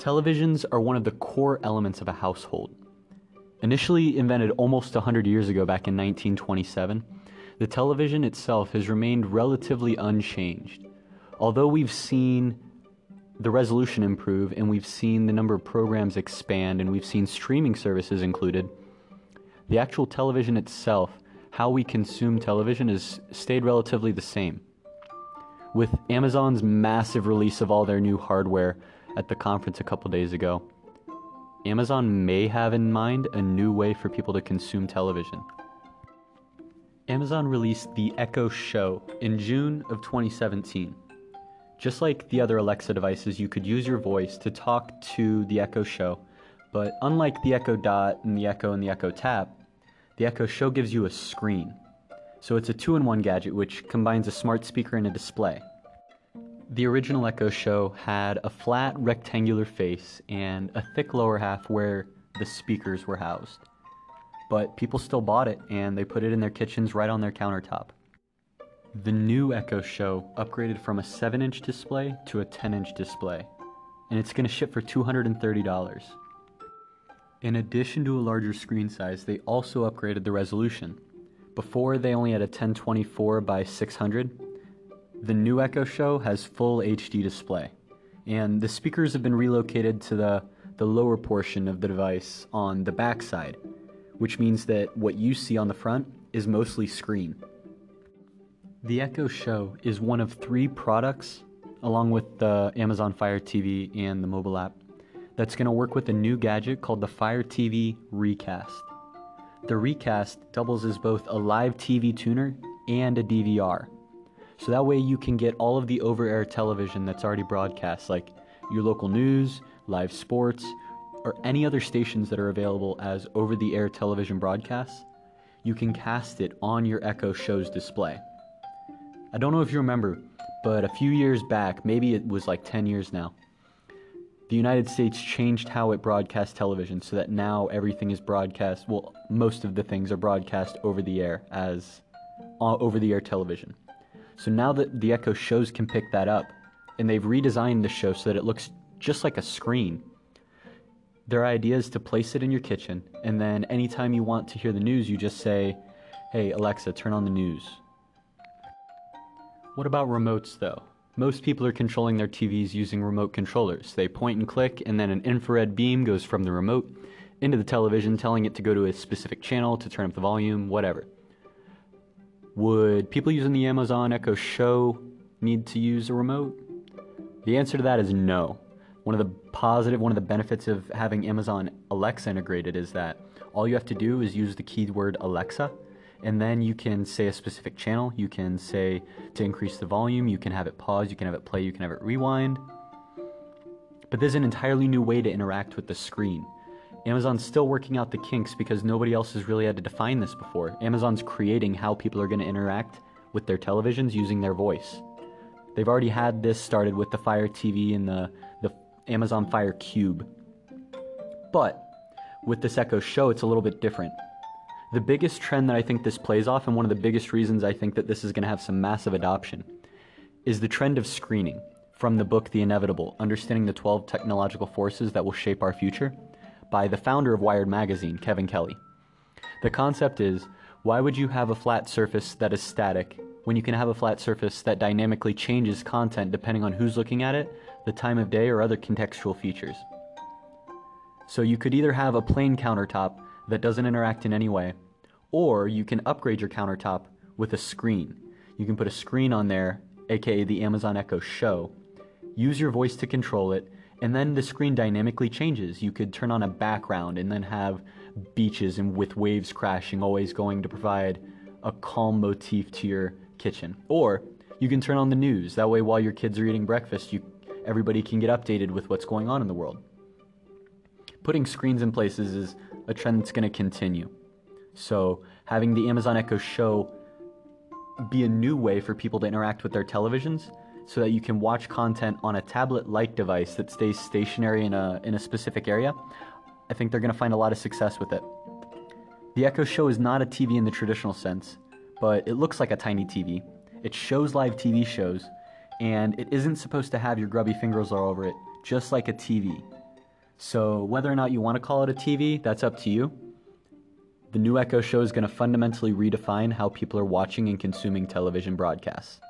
Televisions are one of the core elements of a household. Initially invented almost 100 years ago, back in 1927, the television itself has remained relatively unchanged. Although we've seen the resolution improve and we've seen the number of programs expand and we've seen streaming services included, the actual television itself, how we consume television, has stayed relatively the same. With Amazon's massive release of all their new hardware at the conference a couple days ago, Amazon may have in mind a new way for people to consume television. Amazon released the Echo Show in June of 2017. Just like the other Alexa devices, you could use your voice to talk to the Echo Show, but unlike the Echo Dot and the Echo and the Echo Tap, the Echo Show gives you a screen. So it's a two in one gadget which combines a smart speaker and a display. The original Echo Show had a flat rectangular face and a thick lower half where the speakers were housed. But people still bought it and they put it in their kitchens right on their countertop. The new Echo Show upgraded from a 7 inch display to a 10 inch display, and it's going to ship for $230. In addition to a larger screen size, they also upgraded the resolution. Before, they only had a 1024 by 600, the new Echo Show has full HD display, and the speakers have been relocated to the, the lower portion of the device on the back side, which means that what you see on the front is mostly screen. The Echo Show is one of three products, along with the Amazon Fire TV and the mobile app, that's going to work with a new gadget called the Fire TV Recast. The Recast doubles as both a live TV tuner and a DVR. So that way you can get all of the over air television that's already broadcast, like your local news, live sports, or any other stations that are available as over the air television broadcasts. You can cast it on your Echo Show's display. I don't know if you remember, but a few years back, maybe it was like 10 years now, the United States changed how it broadcasts television so that now everything is broadcast. Well, most of the things are broadcast over the air as uh, over the air television. So now that the Echo shows can pick that up, and they've redesigned the show so that it looks just like a screen. Their idea is to place it in your kitchen, and then anytime you want to hear the news, you just say, Hey, Alexa, turn on the news. What about remotes, though? Most people are controlling their TVs using remote controllers. They point and click, and then an infrared beam goes from the remote into the television, telling it to go to a specific channel, to turn up the volume, whatever. Would people using the Amazon Echo Show need to use a remote? The answer to that is no. One of the positive, one of the benefits of having Amazon Alexa integrated is that all you have to do is use the keyword Alexa, and then you can say a specific channel. You can say to increase the volume, you can have it pause, you can have it play, you can have it rewind. But there's an entirely new way to interact with the screen. Amazon's still working out the kinks because nobody else has really had to define this before. Amazon's creating how people are going to interact with their televisions using their voice. They've already had this started with the Fire TV and the, the Amazon Fire Cube. But with this Echo Show, it's a little bit different. The biggest trend that I think this plays off, and one of the biggest reasons I think that this is going to have some massive adoption, is the trend of screening from the book The Inevitable Understanding the 12 Technological Forces That Will Shape Our Future by the founder of Wired Magazine, Kevin Kelly. The concept is why would you have a flat surface that is static when you can have a flat surface that dynamically changes content depending on who's looking at it, the time of day, or other contextual features? So you could either have a plain countertop that doesn't interact in any way, or you can upgrade your countertop with a screen. You can put a screen on there, aka the Amazon Echo Show, use your voice to control it, and then the screen dynamically changes. You could turn on a background and then have beaches and with waves crashing, always going to provide a calm motif to your kitchen. Or you can turn on the news. That way, while your kids are eating breakfast, you everybody can get updated with what's going on in the world. Putting screens in places is a trend that's going to continue. So, having the Amazon Echo Show be a new way for people to interact with their televisions so that you can watch content on a tablet-like device that stays stationary in a, in a specific area, I think they're going to find a lot of success with it. The Echo Show is not a TV in the traditional sense, but it looks like a tiny TV. It shows live TV shows, and it isn't supposed to have your grubby fingers all over it, just like a TV. So, whether or not you want to call it a TV, that's up to you. The new Echo show is going to fundamentally redefine how people are watching and consuming television broadcasts.